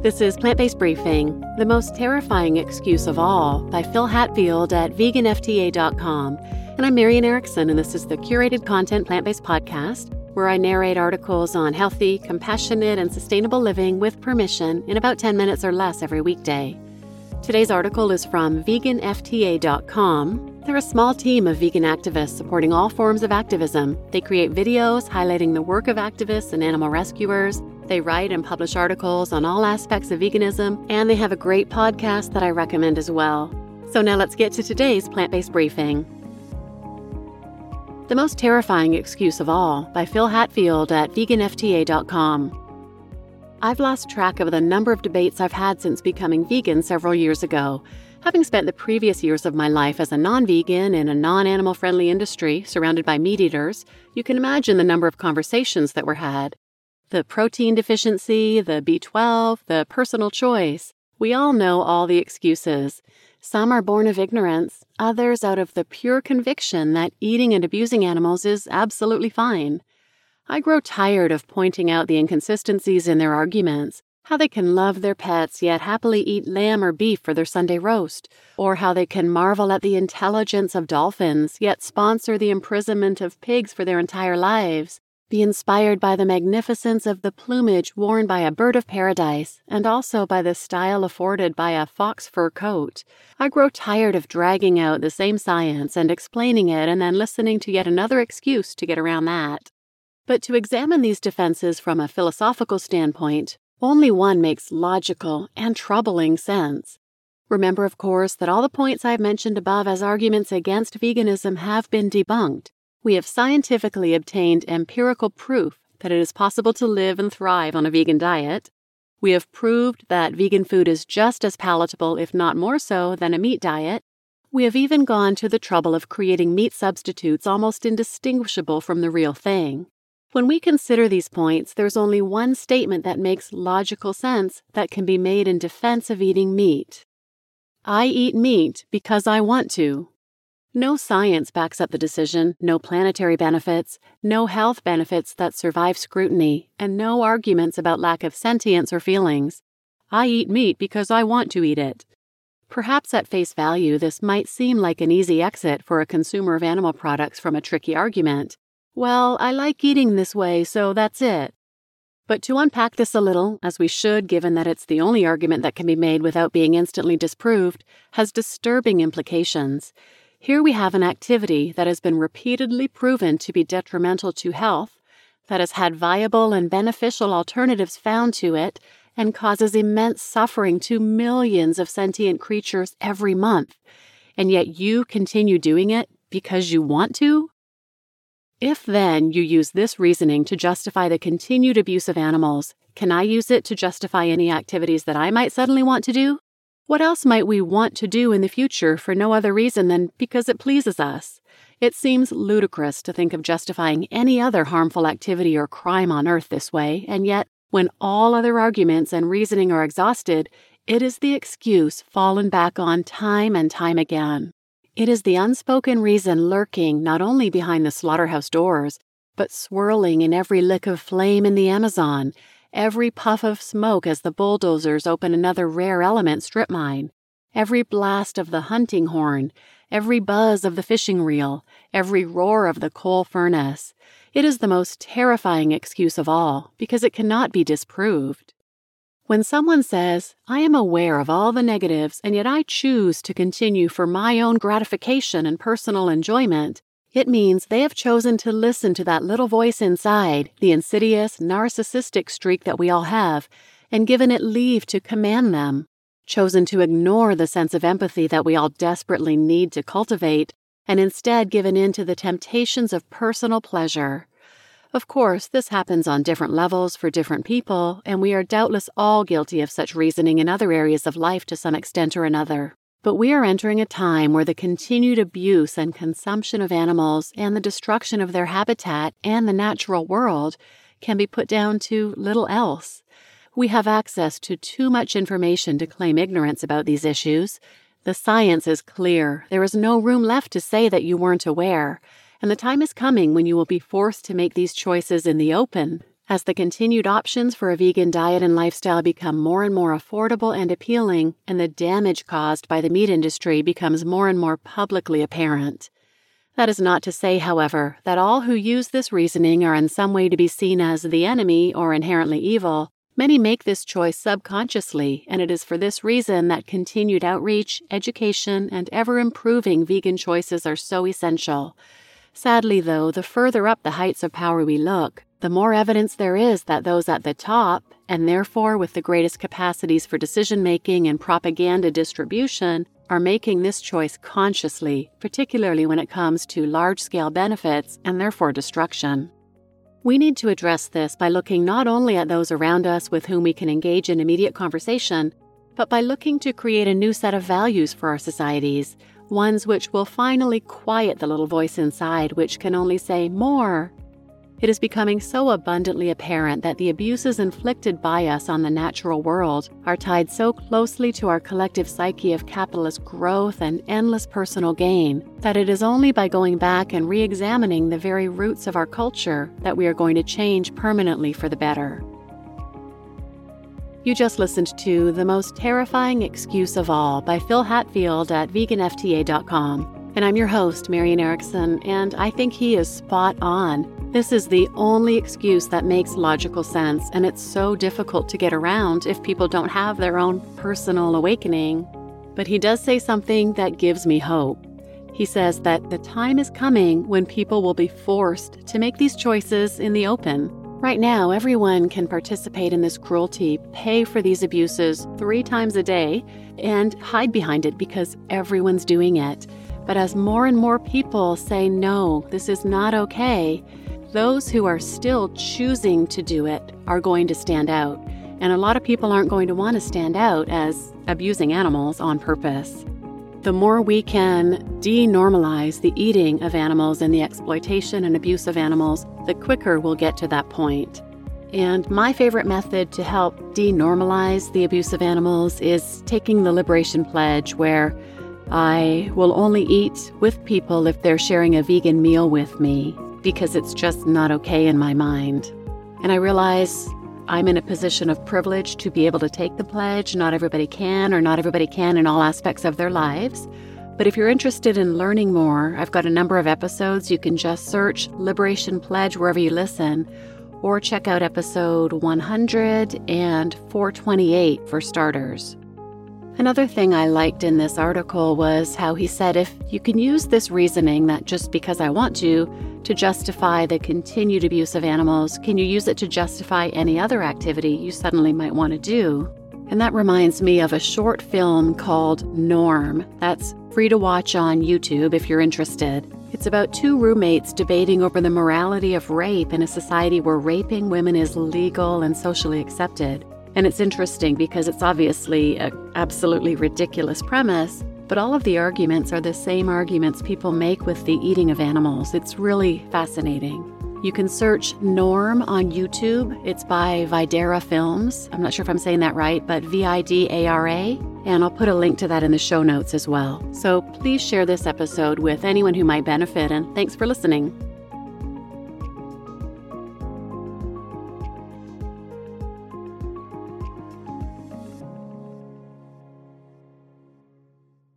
This is Plant Based Briefing, the most terrifying excuse of all, by Phil Hatfield at veganfta.com. And I'm Marian Erickson, and this is the curated content plant based podcast where I narrate articles on healthy, compassionate, and sustainable living with permission in about 10 minutes or less every weekday. Today's article is from veganfta.com. They're a small team of vegan activists supporting all forms of activism. They create videos highlighting the work of activists and animal rescuers. They write and publish articles on all aspects of veganism, and they have a great podcast that I recommend as well. So now let's get to today's plant based briefing. The Most Terrifying Excuse of All by Phil Hatfield at veganfta.com. I've lost track of the number of debates I've had since becoming vegan several years ago. Having spent the previous years of my life as a non vegan in a non animal friendly industry surrounded by meat eaters, you can imagine the number of conversations that were had. The protein deficiency, the B12, the personal choice. We all know all the excuses. Some are born of ignorance, others out of the pure conviction that eating and abusing animals is absolutely fine. I grow tired of pointing out the inconsistencies in their arguments, how they can love their pets yet happily eat lamb or beef for their Sunday roast, or how they can marvel at the intelligence of dolphins yet sponsor the imprisonment of pigs for their entire lives, be inspired by the magnificence of the plumage worn by a bird of paradise, and also by the style afforded by a fox fur coat. I grow tired of dragging out the same science and explaining it and then listening to yet another excuse to get around that. But to examine these defenses from a philosophical standpoint, only one makes logical and troubling sense. Remember, of course, that all the points I've mentioned above as arguments against veganism have been debunked. We have scientifically obtained empirical proof that it is possible to live and thrive on a vegan diet. We have proved that vegan food is just as palatable, if not more so, than a meat diet. We have even gone to the trouble of creating meat substitutes almost indistinguishable from the real thing. When we consider these points, there's only one statement that makes logical sense that can be made in defense of eating meat. I eat meat because I want to. No science backs up the decision, no planetary benefits, no health benefits that survive scrutiny, and no arguments about lack of sentience or feelings. I eat meat because I want to eat it. Perhaps at face value, this might seem like an easy exit for a consumer of animal products from a tricky argument. Well, I like eating this way, so that's it. But to unpack this a little, as we should given that it's the only argument that can be made without being instantly disproved, has disturbing implications. Here we have an activity that has been repeatedly proven to be detrimental to health, that has had viable and beneficial alternatives found to it, and causes immense suffering to millions of sentient creatures every month. And yet you continue doing it because you want to? If then you use this reasoning to justify the continued abuse of animals, can I use it to justify any activities that I might suddenly want to do? What else might we want to do in the future for no other reason than because it pleases us? It seems ludicrous to think of justifying any other harmful activity or crime on earth this way, and yet, when all other arguments and reasoning are exhausted, it is the excuse fallen back on time and time again. It is the unspoken reason lurking not only behind the slaughterhouse doors, but swirling in every lick of flame in the Amazon, every puff of smoke as the bulldozers open another rare element strip mine, every blast of the hunting horn, every buzz of the fishing reel, every roar of the coal furnace. It is the most terrifying excuse of all because it cannot be disproved. When someone says, I am aware of all the negatives and yet I choose to continue for my own gratification and personal enjoyment, it means they have chosen to listen to that little voice inside, the insidious, narcissistic streak that we all have, and given it leave to command them, chosen to ignore the sense of empathy that we all desperately need to cultivate, and instead given in to the temptations of personal pleasure. Of course, this happens on different levels for different people, and we are doubtless all guilty of such reasoning in other areas of life to some extent or another. But we are entering a time where the continued abuse and consumption of animals and the destruction of their habitat and the natural world can be put down to little else. We have access to too much information to claim ignorance about these issues. The science is clear. There is no room left to say that you weren't aware and the time is coming when you will be forced to make these choices in the open, As the continued options for a vegan diet and lifestyle become more and more affordable and appealing, and the damage caused by the meat industry becomes more and more publicly apparent. That is not to say, however, that all who use this reasoning are in some way to be seen as the enemy or inherently evil. Many make this choice subconsciously, and it is for this reason that continued outreach, education, and ever improving vegan choices are so essential. Sadly, though, the further up the heights of power we look, the more evidence there is that those at the top, and therefore with the greatest capacities for decision making and propaganda distribution, are making this choice consciously, particularly when it comes to large scale benefits and therefore destruction. We need to address this by looking not only at those around us with whom we can engage in immediate conversation, but by looking to create a new set of values for our societies, ones which will finally quiet the little voice inside which can only say more it is becoming so abundantly apparent that the abuses inflicted by us on the natural world are tied so closely to our collective psyche of capitalist growth and endless personal gain that it is only by going back and re examining the very roots of our culture that we are going to change permanently for the better. You just listened to The Most Terrifying Excuse of All by Phil Hatfield at veganfta.com. And I'm your host, Marian Erickson, and I think he is spot on. This is the only excuse that makes logical sense, and it's so difficult to get around if people don't have their own personal awakening. But he does say something that gives me hope. He says that the time is coming when people will be forced to make these choices in the open. Right now, everyone can participate in this cruelty, pay for these abuses three times a day, and hide behind it because everyone's doing it. But as more and more people say, no, this is not okay, those who are still choosing to do it are going to stand out. And a lot of people aren't going to want to stand out as abusing animals on purpose. The more we can denormalize the eating of animals and the exploitation and abuse of animals, the quicker we'll get to that point. And my favorite method to help denormalize the abuse of animals is taking the Liberation Pledge, where I will only eat with people if they're sharing a vegan meal with me because it's just not okay in my mind. And I realize I'm in a position of privilege to be able to take the pledge. Not everybody can, or not everybody can in all aspects of their lives. But if you're interested in learning more, I've got a number of episodes. You can just search Liberation Pledge wherever you listen, or check out episode 100 and 428 for starters. Another thing I liked in this article was how he said if you can use this reasoning that just because I want to, to justify the continued abuse of animals, can you use it to justify any other activity you suddenly might want to do? And that reminds me of a short film called Norm that's free to watch on YouTube if you're interested. It's about two roommates debating over the morality of rape in a society where raping women is legal and socially accepted. And it's interesting because it's obviously an absolutely ridiculous premise, but all of the arguments are the same arguments people make with the eating of animals. It's really fascinating. You can search Norm on YouTube. It's by Vidara Films. I'm not sure if I'm saying that right, but V I D A R A. And I'll put a link to that in the show notes as well. So please share this episode with anyone who might benefit, and thanks for listening.